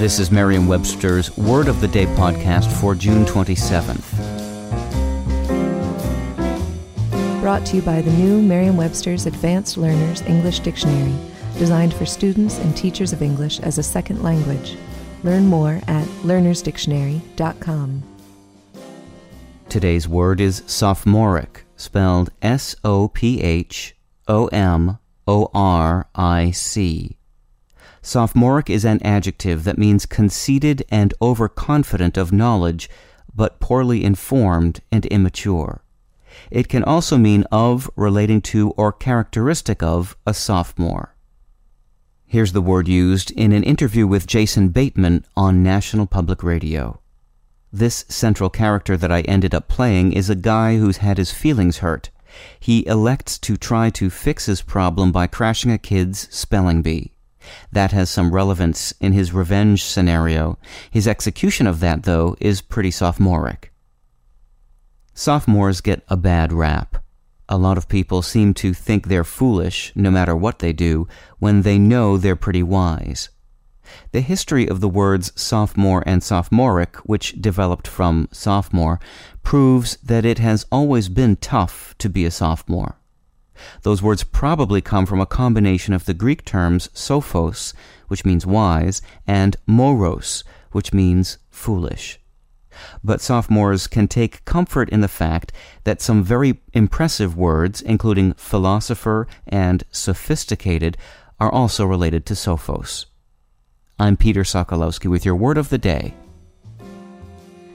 This is Merriam Webster's Word of the Day podcast for June 27th. Brought to you by the new Merriam Webster's Advanced Learners English Dictionary, designed for students and teachers of English as a second language. Learn more at learnersdictionary.com. Today's word is sophomoric, spelled S O P H O M O R I C. Sophomoric is an adjective that means conceited and overconfident of knowledge, but poorly informed and immature. It can also mean of, relating to, or characteristic of a sophomore. Here's the word used in an interview with Jason Bateman on National Public Radio. This central character that I ended up playing is a guy who's had his feelings hurt. He elects to try to fix his problem by crashing a kid's spelling bee. That has some relevance in his revenge scenario. His execution of that, though, is pretty sophomoric. Sophomores get a bad rap. A lot of people seem to think they're foolish, no matter what they do, when they know they're pretty wise. The history of the words sophomore and sophomoric, which developed from sophomore, proves that it has always been tough to be a sophomore. Those words probably come from a combination of the Greek terms sophos, which means wise, and moros, which means foolish. But sophomores can take comfort in the fact that some very impressive words, including philosopher and sophisticated, are also related to sophos. I'm Peter Sokolowski with your word of the day.